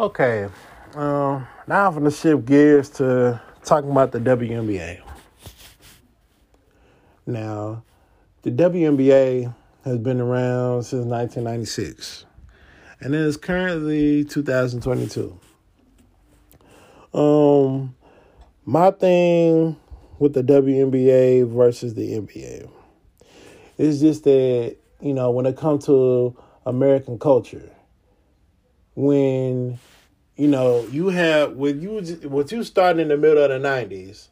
Okay, um, now I'm gonna shift gears to talking about the WNBA. Now, the WNBA has been around since 1996, and it is currently 2022. Um, my thing with the WNBA versus the NBA is just that you know when it comes to American culture, when you know you have with you what you starting in the middle of the '90s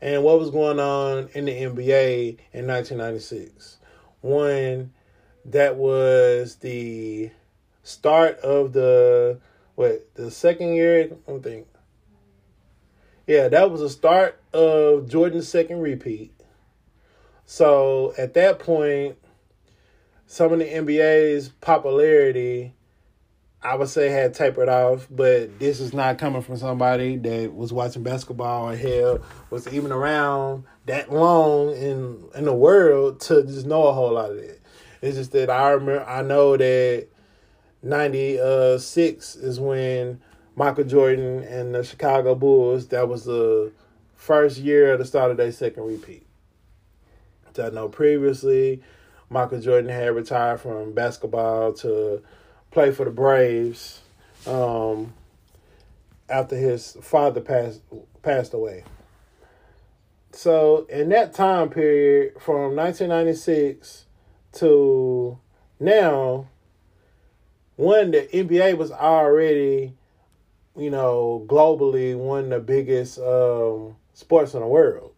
and what was going on in the NBA in 1996. One, that was the start of the what the second year. I think. Yeah, that was the start of Jordan's second repeat. So at that point, some of the NBA's popularity I would say had tapered off, but this is not coming from somebody that was watching basketball or hell was even around that long in in the world to just know a whole lot of it. It's just that I remember I know that ninety six is when Michael Jordan and the Chicago Bulls that was the first year of the start of their second repeat. So I know previously Michael Jordan had retired from basketball to play for the Braves um, after his father passed passed away. So in that time period, from 1996 to now, one the NBA was already, you know, globally one of the biggest um, sports in the world.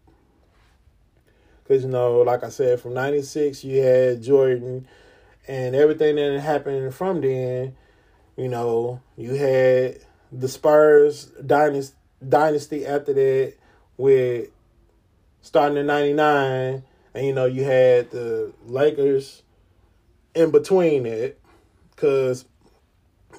Because you know, like I said, from '96 you had Jordan and everything that happened from then, you know, you had the Spurs dynasty, dynasty after that with starting in 99 and you know you had the Lakers in between it cuz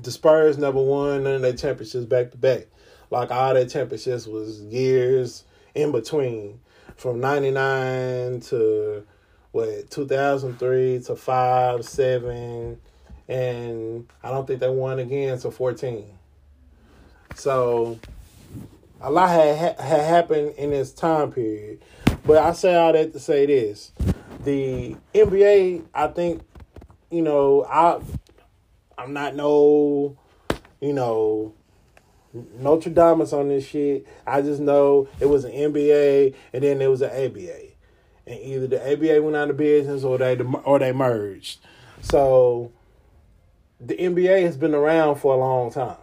the Spurs never won none of their championships back to back. Like all their championships was years in between from 99 to what 2003 to 5 7 and i don't think they won again to 14 so a lot had, had happened in this time period. But i say all that to say this. The nba i think you know i i'm not no you know Notre Dame is on this shit. I just know it was an NBA and then there was an ABA and either the ABA went out of business or they or they merged. So the NBA has been around for a long time.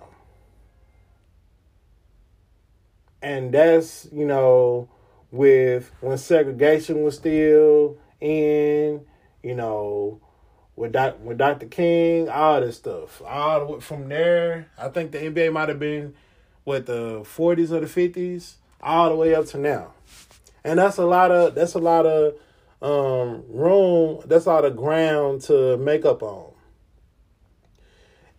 And that's, you know, with when segregation was still in, you know, with doc, with Dr. King, all this stuff. All from there, I think the NBA might have been what the 40s or the 50s, all the way up to now and that's a lot of that's a lot of um, room. That's a lot of ground to make up on,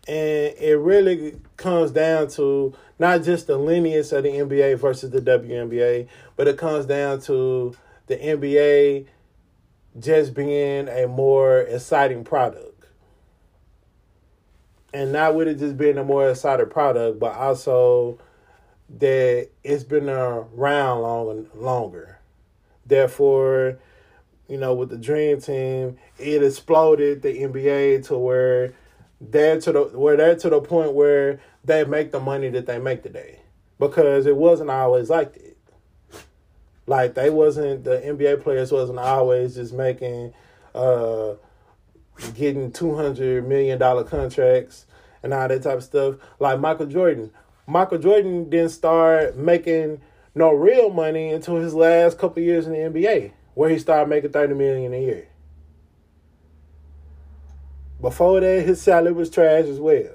and it really comes down to not just the lineage of the NBA versus the WNBA, but it comes down to the NBA just being a more exciting product. And not with it just being a more exciting product, but also that it's been around long longer. Therefore, you know, with the Dream Team, it exploded the NBA to where they're to the where they're to the point where they make the money that they make today. Because it wasn't always like that. Like they wasn't the NBA players wasn't always just making uh getting two hundred million dollar contracts and all that type of stuff. Like Michael Jordan. Michael Jordan didn't start making no real money until his last couple years in the NBA, where he started making thirty million a year. Before that, his salary was trash as well.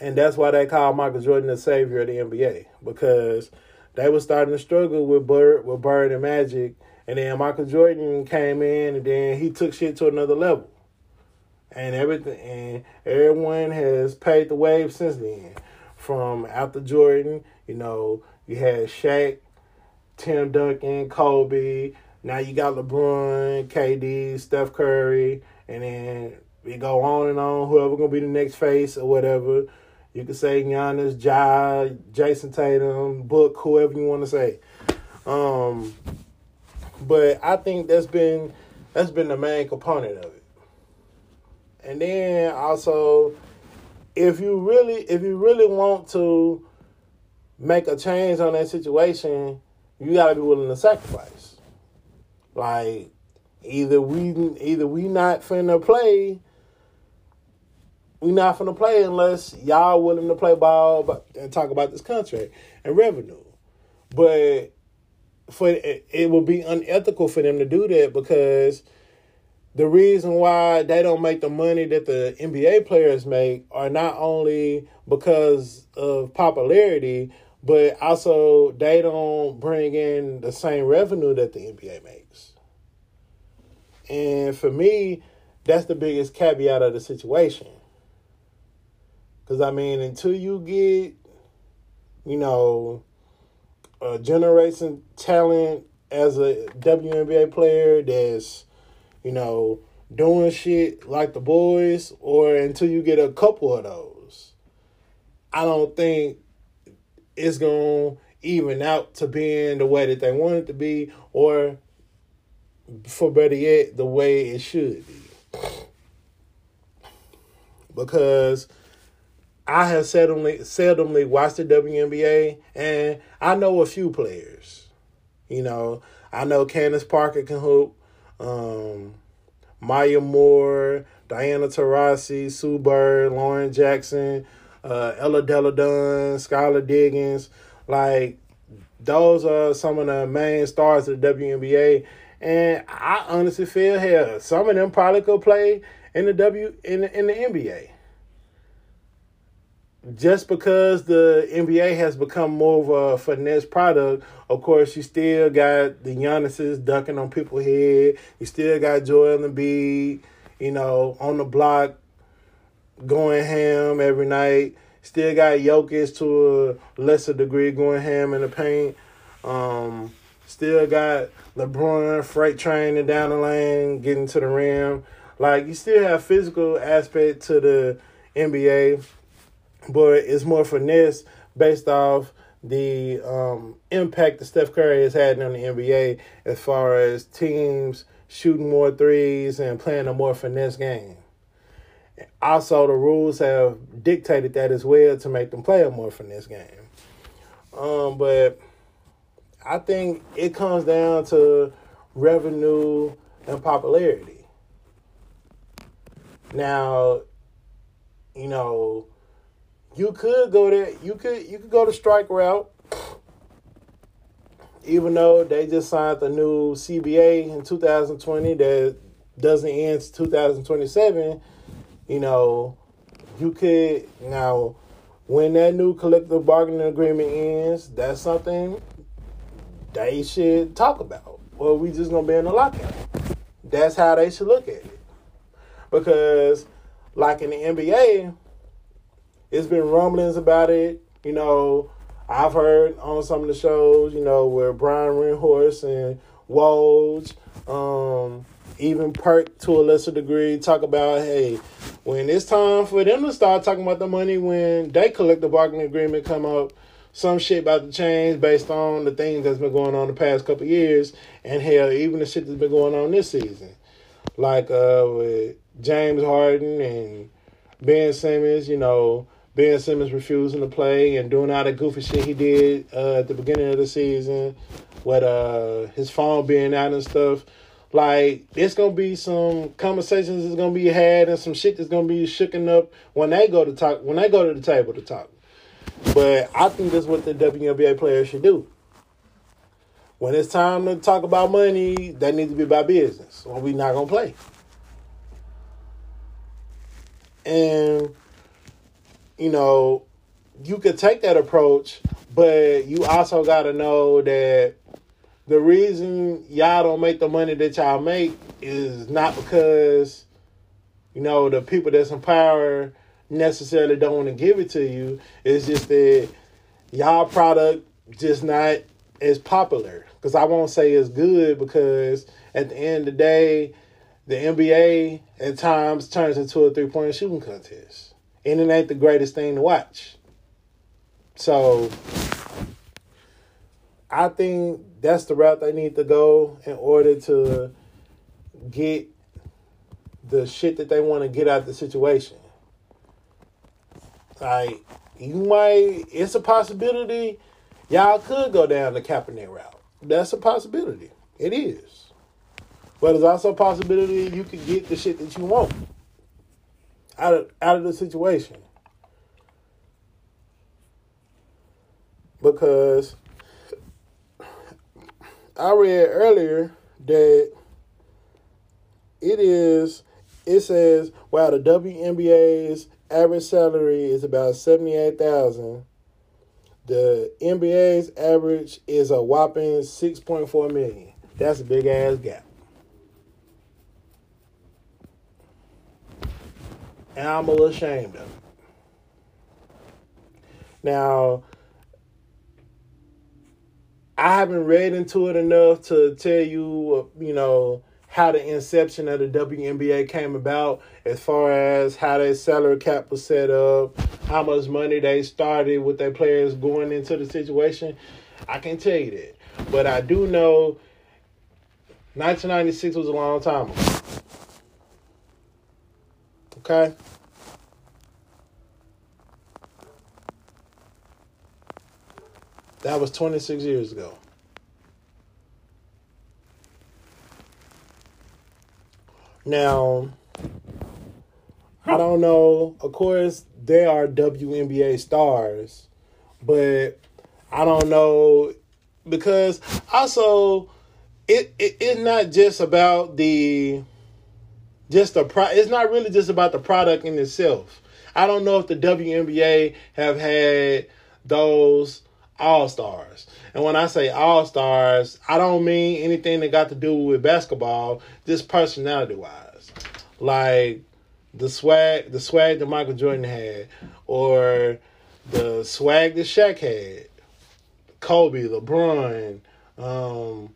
And that's why they call Michael Jordan the savior of the NBA because they were starting to struggle with Bird, with Bird and Magic, and then Michael Jordan came in, and then he took shit to another level. And everything, and everyone has paid the wave since then. From after Jordan, you know, you had Shaq, Tim Duncan, Kobe. Now you got LeBron, KD, Steph Curry, and then we go on and on. Whoever gonna be the next face or whatever. You can say Giannis, Ja, Jayson Tatum, Book, whoever you want to say. Um, but I think that's been that's been the main component of it. And then also, if you really if you really want to make a change on that situation, you gotta be willing to sacrifice. Like either we either we not finna play we not finna play unless y'all willing to play ball and talk about this contract and revenue. But for it, it would be unethical for them to do that because the reason why they don't make the money that the NBA players make are not only because of popularity, but also they don't bring in the same revenue that the NBA makes. And for me, that's the biggest caveat of the situation. Because, I mean, until you get, you know, a generation talent as a WNBA player that's, you know, doing shit like the boys, or until you get a couple of those, I don't think it's going to even out to being the way that they want it to be, or for better yet, the way it should be. Because I have seldomly seldomly watched the WNBA, and I know a few players. You know, I know Candace Parker can hoop, um, Maya Moore, Diana Taurasi, Sue Bird, Lauren Jackson, uh, Ella Delle Donne, Skylar Diggins. Like, those are some of the main stars of the WNBA. And I honestly feel hell, some of them probably could play in the W in the, in the NBA just because the NBA has become more of a finesse product, of course, you still got the Giannis's ducking on people's head. You still got Joel Embiid, you know, on the block, going ham every night. Still got Jokic to a lesser degree going ham in the paint. Um, still got LeBron freight training down the lane, getting to the rim. Like you still have physical aspect to the NBA but it's more finesse based off the um, impact that Steph Curry has had on the NBA as far as teams shooting more threes and playing a more finesse game. Also, the rules have dictated that as well to make them play a more finesse game. Um, but I think it comes down to revenue and popularity. Now, you know, you could go there. You could you could go the strike route. Even though they just signed the new CBA in 2020 that doesn't end 2027, you know, you could now when that new collective bargaining agreement ends, that's something they should talk about. Well, we just gonna be in a lockout. That's how they should look at it. Because like in the NBA, it's been rumblings about it. You know, I've heard on some of the shows, you know, where Brian Windhorst and Woj, um, even Perk to a lesser degree, talk about, hey, when it's time for them to start talking about the money when they collect the bargaining agreement come up, some shit about to change based on the things that's been going on the past couple years, and hell, even the shit that's been going on this season, like uh, with James Harden and Ben Simmons, you know, Ben Simmons refusing to play and doing all the goofy shit he did uh, at the beginning of the season, with uh, his phone being out and stuff. Like, it's gonna be some conversations that's gonna be had and some shit that's gonna be shooken up when they go to talk when they go to the table to talk. But I think that's what the WNBA players should do. When it's time to talk about money, they need to be about business, or we not gonna play. And you know, you could take that approach, but you also got to know that the reason y'all don't make the money that y'all make is not because, you know, the people that's in power necessarily don't want to give it to you. It's just that y'all product just not as popular. Because I won't say it's good because at the end of the day, the NBA at times turns into a three point shooting contest. And it ain't the greatest thing to watch. So I think that's the route they need to go in order to get the shit that they want to get out of the situation. Like you might, it's a possibility y'all could go down the Kaepernick route. That's a possibility. It is. But it's also a possibility you could get the shit that you want out of out of the situation. Because I read earlier that it is it says while the WNBA's average salary is about seventy eight thousand, the NBA's average is a whopping six point four million. That's a big ass gap. And I'm a little ashamed of it. Now, I haven't read into it enough to tell you, you know, how the inception of the WNBA came about, as far as how their salary cap was set up, how much money they started with their players going into the situation. I can't tell you that. But I do know 1996 was a long time ago. Okay? That was 26 years ago. Now, I don't know. Of course, they are WNBA stars, but I don't know because also it, it it's not just about the just the pro. It's not really just about the product in itself. I don't know if the WNBA have had those all stars. And when I say all stars, I don't mean anything that got to do with basketball, just personality wise. Like the swag the swag that Michael Jordan had, or the swag that Shaq had. Kobe, LeBron, um,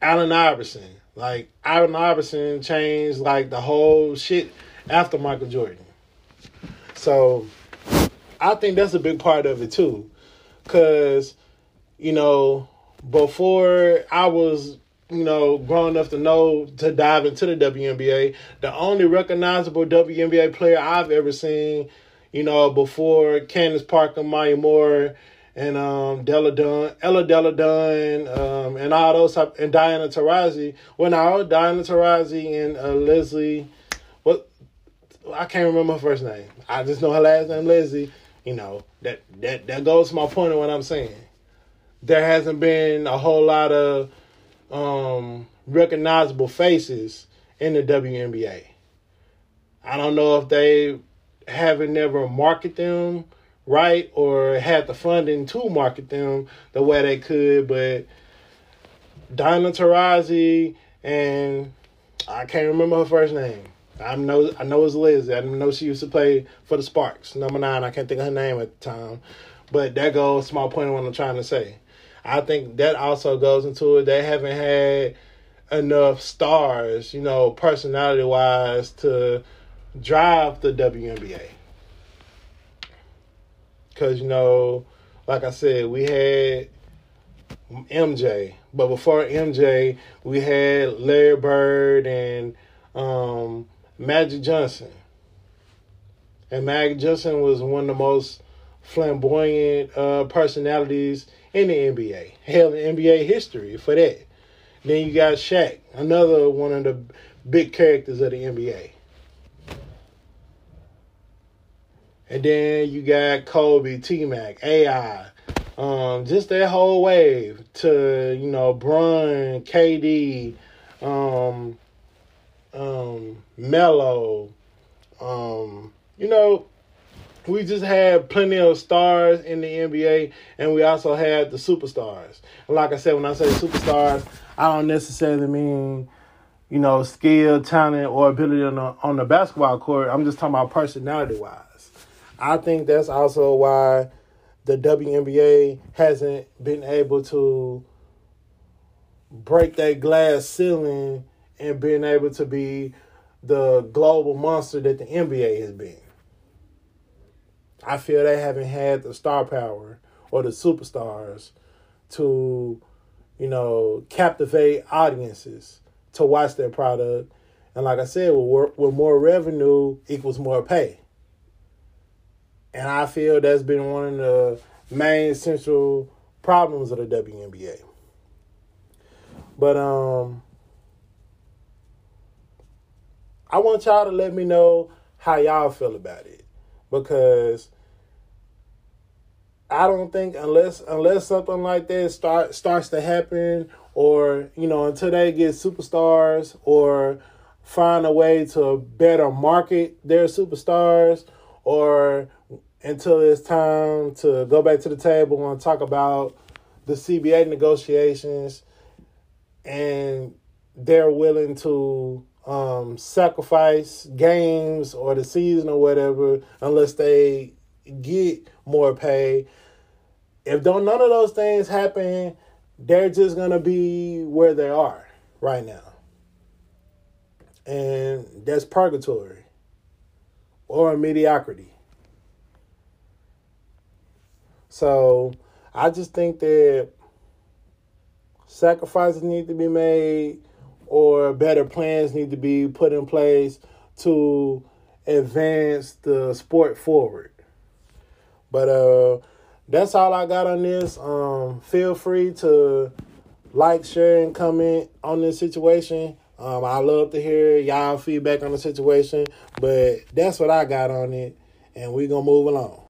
Allen Iverson. Like Allen Iverson changed like the whole shit after Michael Jordan. So I think that's a big part of it too. Cause, you know, before I was, you know, grown enough to know to dive into the WNBA, the only recognizable WNBA player I've ever seen, you know, before Candace Parker, Maya Moore, and um Della Dunn, Ella Della Dunn, um, and all those type, and Diana Taurasi. Well, now Diana Taurasi and uh, Leslie, what I can't remember her first name. I just know her last name Leslie. You know that that that goes to my point of what I'm saying. There hasn't been a whole lot of um, recognizable faces in the WNBA. I don't know if they haven't never marketed them right or had the funding to market them the way they could, but Diana Taurasi and I can't remember her first name. I know I know it's Liz. I know she used to play for the Sparks. Number nine, I can't think of her name at the time. But that goes my point of what I'm trying to say. I think that also goes into it. They haven't had enough stars, you know, personality wise to drive the WNBA. Cause you know, like I said, we had MJ, but before MJ, we had Larry Bird and um, Magic Johnson. And Magic Johnson was one of the most flamboyant uh, personalities in the NBA. Hell, in NBA history for that. Then you got Shaq, another one of the big characters of the NBA. And then you got Kobe, T Mac, AI, um, just that whole wave to, you know, Bron, KD, um, um, Melo, um, you know, we just had plenty of stars in the NBA, and we also had the superstars. Like I said, when I say superstars, I don't necessarily mean, you know, skill, talent, or ability on the, on the basketball court. I'm just talking about personality wise. I think that's also why the WNBA hasn't been able to break that glass ceiling and being able to be the global monster that the NBA has been. I feel they haven't had the star power or the superstars to, you know, captivate audiences to watch their product. And like I said, with, with more revenue equals more pay. And I feel that's been one of the main central problems of the WNBA. But um I want y'all to let me know how y'all feel about it because I don't think unless unless something like that start starts to happen or you know until they get superstars or find a way to better market their superstars or until it's time to go back to the table and talk about the CBA negotiations and they're willing to um, sacrifice games or the season or whatever unless they get more pay. If don't none of those things happen, they're just gonna be where they are right now. And that's purgatory or mediocrity. So I just think that sacrifices need to be made or better plans need to be put in place to advance the sport forward. But uh that's all I got on this. Um feel free to like, share, and comment on this situation. Um, I love to hear y'all feedback on the situation, but that's what I got on it, and we're gonna move along.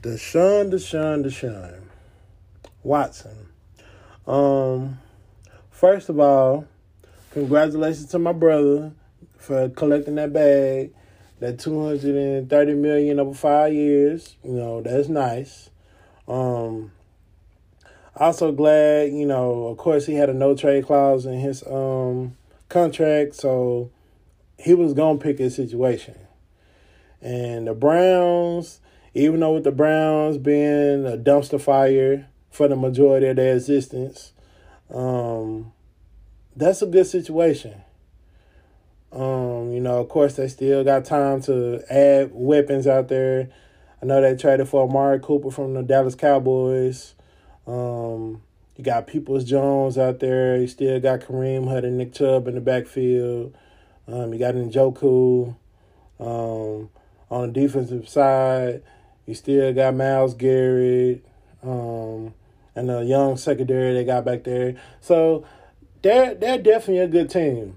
Deshaun, Deshaun, Deshaun Watson. Um, first of all, congratulations to my brother for collecting that bag, that two hundred and thirty million over five years. You know that's nice. Um, also glad, you know, of course he had a no trade clause in his um contract, so he was gonna pick his situation. And the Browns, even though with the Browns being a dumpster fire for the majority of their existence, um, that's a good situation. Um, you know, of course, they still got time to add weapons out there. I know they traded for Amari Cooper from the Dallas Cowboys. Um, you got Peoples Jones out there. You still got Kareem Hunt and Nick Chubb in the backfield. Um, you got Njoku. Um, on the defensive side, you still got Myles Garrett um, and the young secondary they got back there. So they're they're definitely a good team.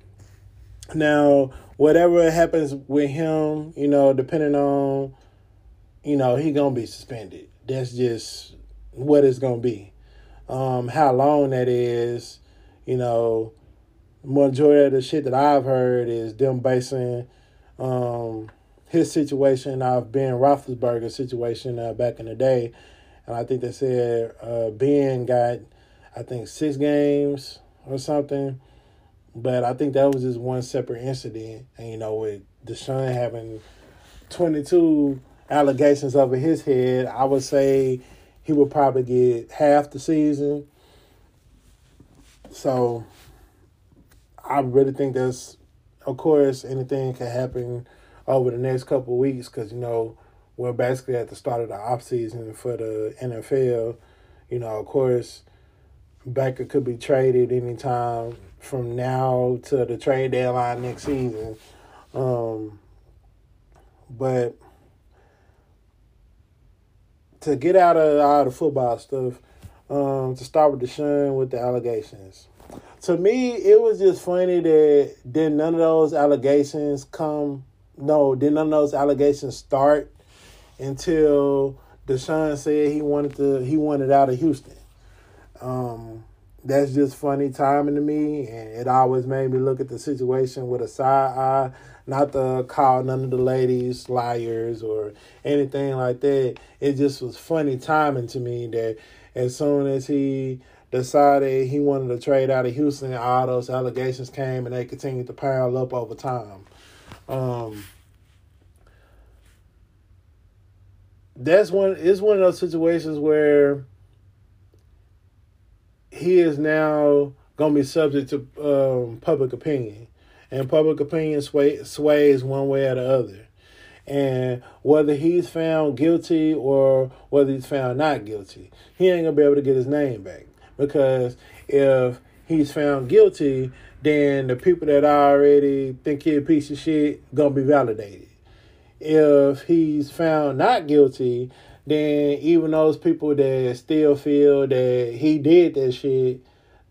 Now, whatever happens with him, you know, depending on, you know, he gonna be suspended. That's just what it's gonna be. Um, how long that is, you know, majority of the shit that I've heard is them basing um, his situation off Ben Roethlisberger's situation uh, back in the day, and I think they said uh, Ben got, I think six games or something, but I think that was just one separate incident, and you know with Deshaun having twenty two allegations over his head, I would say he would probably get half the season. So I really think that's, of course, anything can happen over the next couple weeks because, you know, we're basically at the start of the off season for the NFL. You know, of course, Baker could be traded anytime from now to the trade deadline next season. Um, but to get out of all the football stuff, um, to start with Deshaun with the allegations. To me, it was just funny that then none of those allegations come no, did none of those allegations start until Deshaun said he wanted to he wanted out of Houston. Um, that's just funny timing to me, and it always made me look at the situation with a side eye, not to call none of the ladies liars or anything like that. It just was funny timing to me that as soon as he decided he wanted to trade out of Houston, all those allegations came and they continued to pile up over time. Um, that's one. It's one of those situations where he is now going to be subject to um, public opinion, and public opinion sway, sways one way or the other. And whether he's found guilty or whether he's found not guilty, he ain't gonna be able to get his name back because if he's found guilty, then the people that already think he a piece of shit gonna be validated. If he's found not guilty, then even those people that still feel that he did that shit,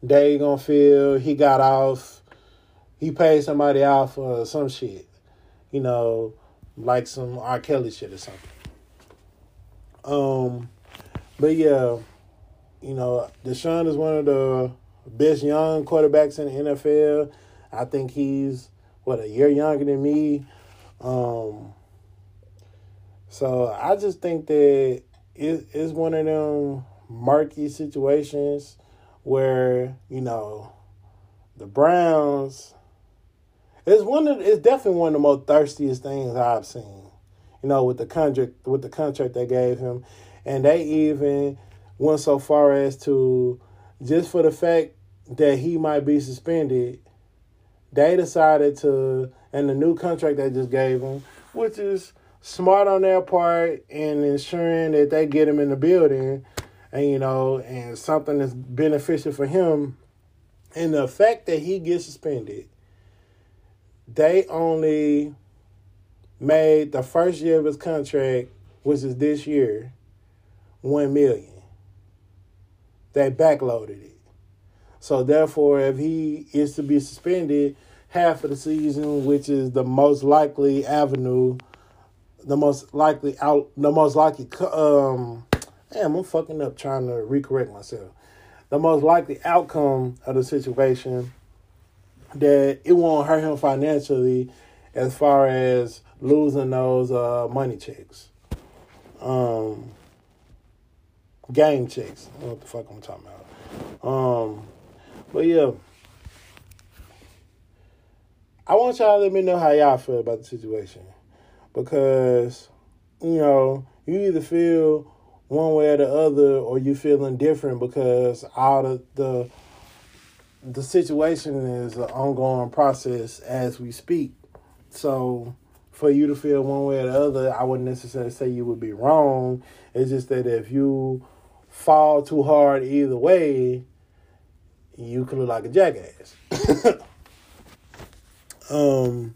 they gonna feel he got off, he paid somebody off for some shit, you know, like some R. Kelly shit or something. Um, but yeah, you know, Deshaun is one of the best young quarterbacks in the NFL. I think he's what a year younger than me. Um, so I just think that it's one of them murky situations where you know the Browns. It's one of it's definitely one of the most thirstiest things I've seen. You know, with the contract with the contract they gave him, and they even went so far as to just for the fact that he might be suspended, they decided to and the new contract they just gave him, which is smart on their part in ensuring that they get him in the building and you know and something that's beneficial for him. And the fact that he gets suspended they only made the first year of his contract which is this year one million. They backloaded it. So therefore if he is to be suspended half of the season which is the most likely avenue the most likely out, the most likely, um, damn, I'm fucking up trying to recorrect myself. The most likely outcome of the situation that it won't hurt him financially as far as losing those uh, money checks. Um, game checks. what the fuck I'm talking about. Um, but yeah. I want y'all to let me know how y'all feel about the situation because you know you either feel one way or the other or you feeling different because all the the the situation is an ongoing process as we speak. So for you to feel one way or the other i wouldn't necessarily say you would be wrong. It's just that if you fall too hard either way you could look like a jackass. Um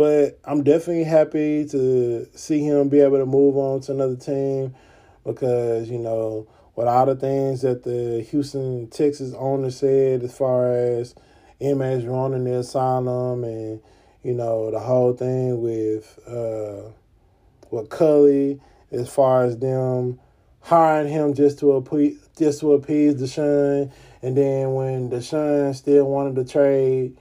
but I'm definitely happy to see him be able to move on to another team because, you know, with all the things that the Houston, Texas owner said as far as inmates running the asylum and, you know, the whole thing with uh with Culley as far as them hiring him just to appease just to appease Deshaun. And then when Deshaun still wanted to trade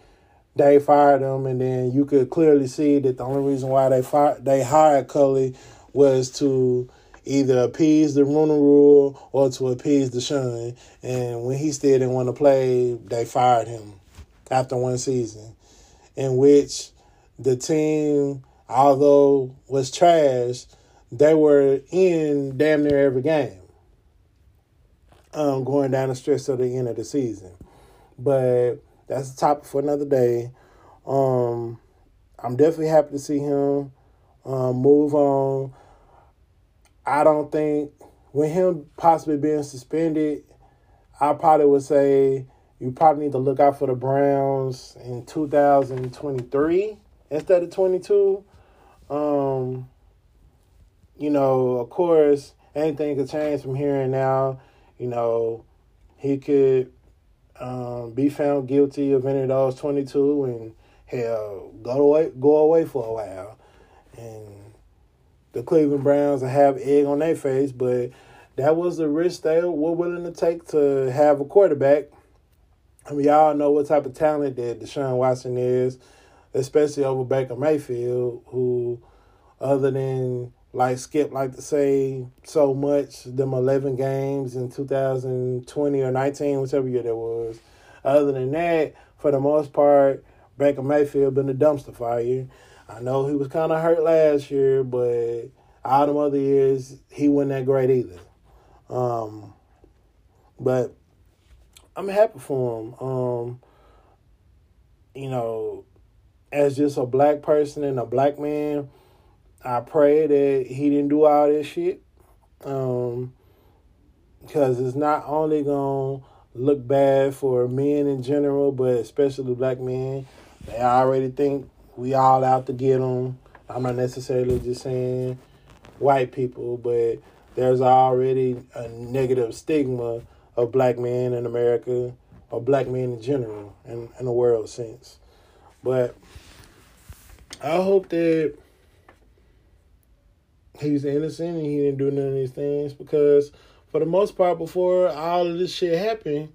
they fired him, and then you could clearly see that the only reason why they fired they hired Culley was to either appease the Rooney Rule or to appease Deshaun. And when he still didn't want to play, they fired him after one season, in which the team, although was trash, they were in damn near every game. Um, going down the stretch to the end of the season, but that's the topic for another day. Um, I'm definitely happy to see him um, move on. I don't think with him possibly being suspended, I probably would say you probably need to look out for the Browns in 2023 instead of 22. Um, you know, of course, anything could change from here and now. You know, he could um, be found guilty of any of those 22 and hell go away go away for a while. And the Cleveland Browns will have egg on their face but that was the risk they were willing to take to have a quarterback. I mean y'all know what type of talent that Deshaun Watson is especially over Baker Mayfield who other than like Skip like to say so much, them 11 games in 2020 or 19, whichever year that was. Other than that, for the most part, Baker Mayfield been a dumpster fire. I know he was kind of hurt last year, but all the other years he wasn't that great either. Um, but I'm happy for him. Um, you know, as just a black person and a black man, I pray that he didn't do all this shit. Um, because it's not only gonna look bad for men in general, but especially black men. They already think we all out to get them. I'm not necessarily just saying white people, but there's already a negative stigma of black men in America or black men in general in, in the world sense. But I hope that he's innocent and he didn't do none of these things because for the most part before all of this shit happened,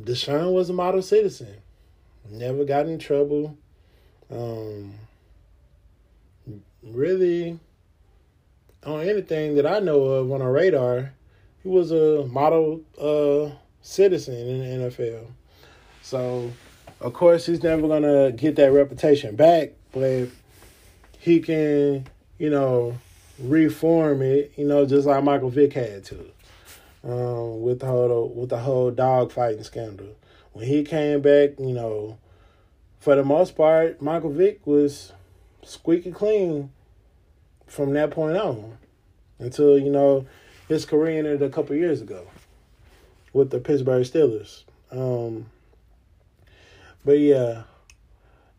Deshaun was a model citizen. Never got in trouble. Um, really on anything that I know of on a radar, he was a model uh, citizen in the NFL. So, of course, he's never gonna get that reputation back, but he can, you know, reform it. You know, just like Michael Vick had to, um, with the whole with the whole dog fighting scandal. When he came back, you know, for the most part, Michael Vick was squeaky clean from that point on until you know his career ended a couple years ago with the Pittsburgh Steelers. Um, but yeah,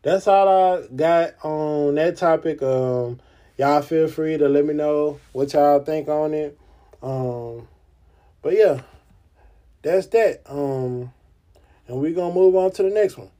that's all I got on that topic. Um, y'all feel free to let me know what y'all think on it. Um, but yeah, that's that. Um, and we're gonna move on to the next one.